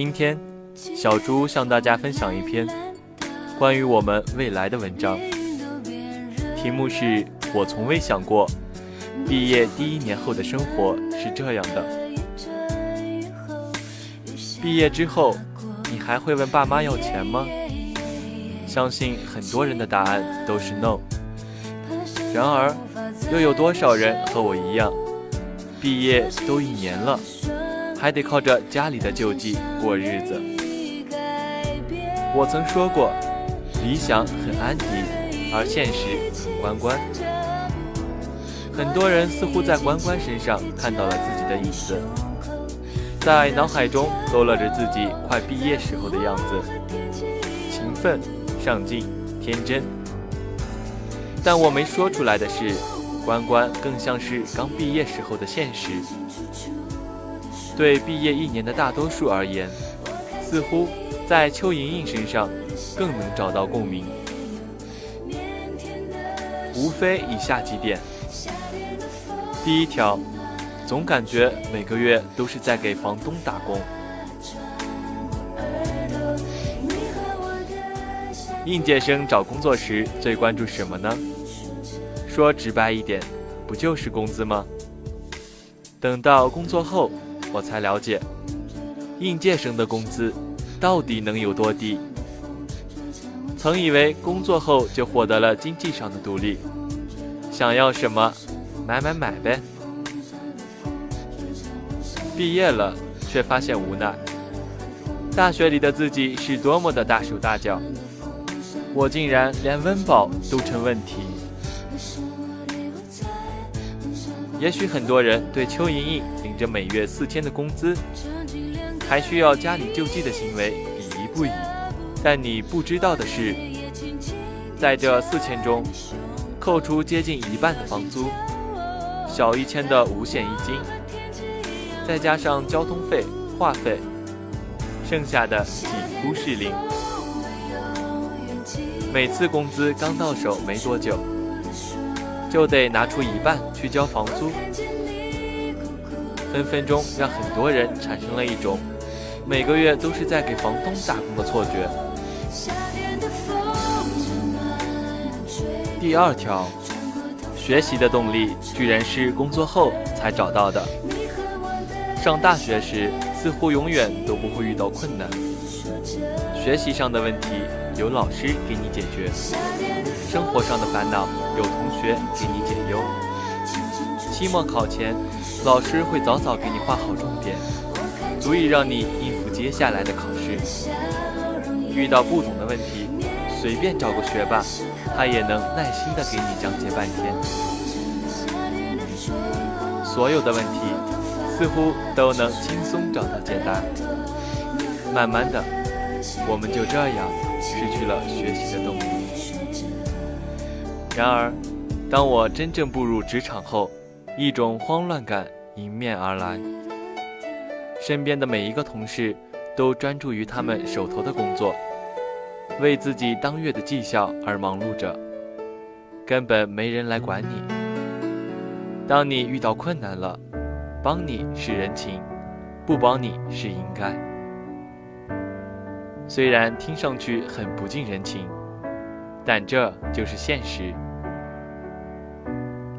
今天，小猪向大家分享一篇关于我们未来的文章，题目是我从未想过，毕业第一年后的生活是这样的。毕业之后，你还会问爸妈要钱吗？相信很多人的答案都是 no。然而，又有多少人和我一样，毕业都一年了，还得靠着家里的救济过日子？我曾说过，理想很安迪，而现实很关关。很多人似乎在关关身上看到了自己的影子，在脑海中勾勒着自己快毕业时候的样子，勤奋。上进、天真，但我没说出来的是，关关更像是刚毕业时候的现实。对毕业一年的大多数而言，似乎在邱莹莹身上更能找到共鸣。无非以下几点：第一条，总感觉每个月都是在给房东打工。应届生找工作时最关注什么呢？说直白一点，不就是工资吗？等到工作后，我才了解，应届生的工资到底能有多低。曾以为工作后就获得了经济上的独立，想要什么买买买呗。毕业了，却发现无奈，大学里的自己是多么的大手大脚。我竟然连温饱都成问题。也许很多人对邱莹莹着每月四千的工资，还需要家里救济的行为鄙夷不已。但你不知道的是，在这四千中，扣除接近一半的房租，小一千的五险一金，再加上交通费、话费，剩下的几乎是零。每次工资刚到手没多久，就得拿出一半去交房租，分分钟让很多人产生了一种每个月都是在给房东打工的错觉。第二条，学习的动力居然是工作后才找到的。上大学时似乎永远都不会遇到困难，学习上的问题。有老师给你解决生活上的烦恼，有同学给你解忧。期末考前，老师会早早给你画好重点，足以让你应付接下来的考试。遇到不懂的问题，随便找个学霸，他也能耐心的给你讲解半天。所有的问题，似乎都能轻松找到解答。慢慢的，我们就这样。失去了学习的动力。然而，当我真正步入职场后，一种慌乱感迎面而来。身边的每一个同事都专注于他们手头的工作，为自己当月的绩效而忙碌着，根本没人来管你。当你遇到困难了，帮你是人情，不帮你是应该。虽然听上去很不近人情，但这就是现实。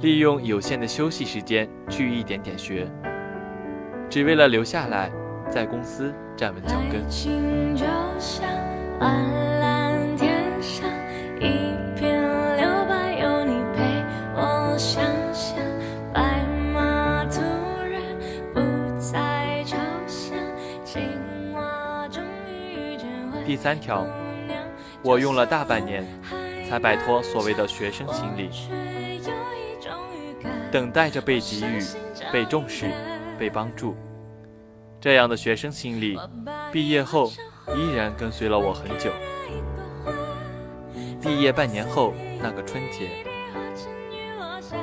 利用有限的休息时间去一点点学，只为了留下来，在公司站稳脚跟。第三条，我用了大半年，才摆脱所谓的学生心理，等待着被给予、被重视、被帮助。这样的学生心理，毕业后依然跟随了我很久。毕业半年后那个春节，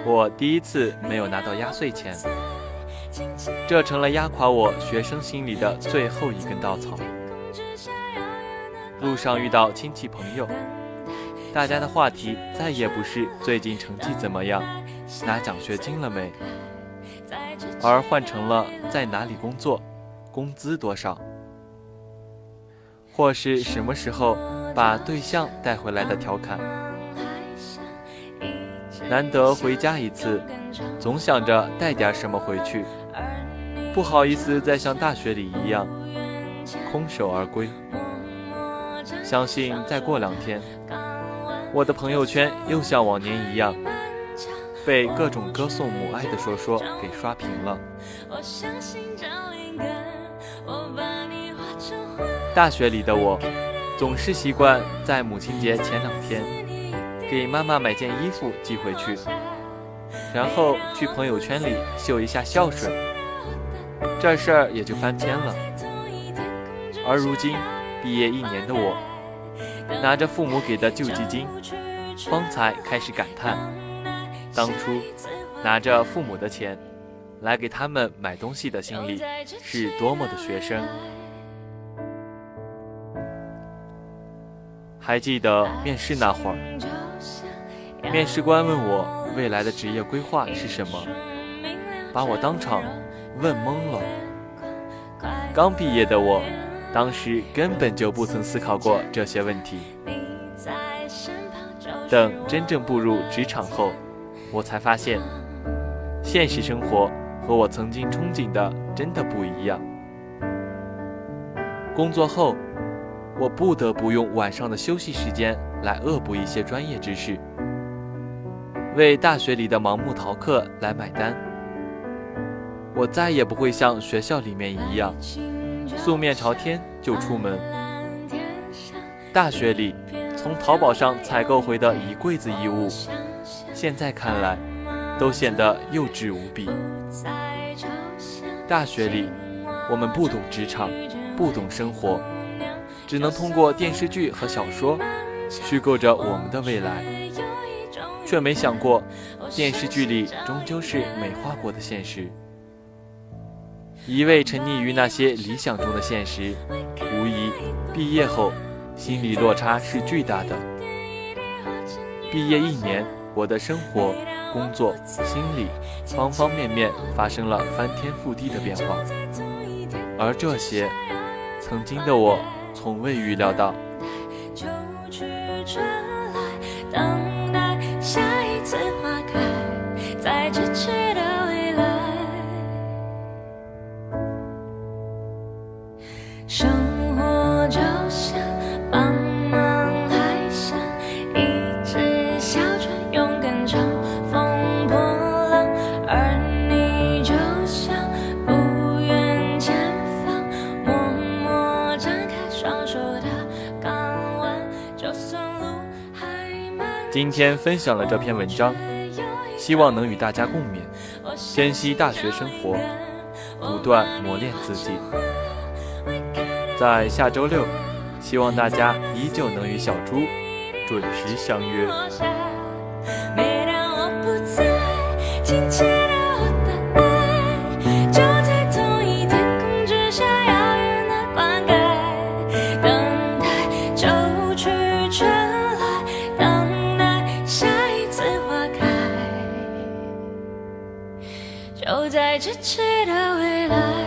我第一次没有拿到压岁钱，这成了压垮我学生心理的最后一根稻草。路上遇到亲戚朋友，大家的话题再也不是最近成绩怎么样，拿奖学金了没，而换成了在哪里工作，工资多少。或是什么时候把对象带回来的调侃。难得回家一次，总想着带点什么回去，不好意思再像大学里一样空手而归。相信再过两天，我的朋友圈又像往年一样，被各种歌颂母爱的说说给刷屏了。大学里的我，总是习惯在母亲节前两天，给妈妈买件衣服寄回去，然后去朋友圈里秀一下孝顺，这事儿也就翻篇了。而如今毕业一年的我，拿着父母给的救济金，方才开始感叹，当初拿着父母的钱来给他们买东西的心里是多么的学生。还记得面试那会儿，面试官问我未来的职业规划是什么，把我当场问懵了。刚毕业的我，当时根本就不曾思考过这些问题。等真正步入职场后，我才发现，现实生活和我曾经憧憬的真的不一样。工作后。我不得不用晚上的休息时间来恶补一些专业知识，为大学里的盲目逃课来买单。我再也不会像学校里面一样素面朝天就出门。大学里从淘宝上采购回的一柜子衣物，现在看来都显得幼稚无比。大学里，我们不懂职场，不懂生活。只能通过电视剧和小说虚构着我们的未来，却没想过电视剧里终究是美化过的现实。一味沉溺于那些理想中的现实，无疑毕业后心理落差是巨大的。毕业一年，我的生活、工作、心理方方面面发生了翻天覆地的变化，而这些曾经的我。从未预料到。今天分享了这篇文章，希望能与大家共勉，珍惜大学生活，不断磨练自己。在下周六，希望大家依旧能与小猪准时相约。咫尺的未来，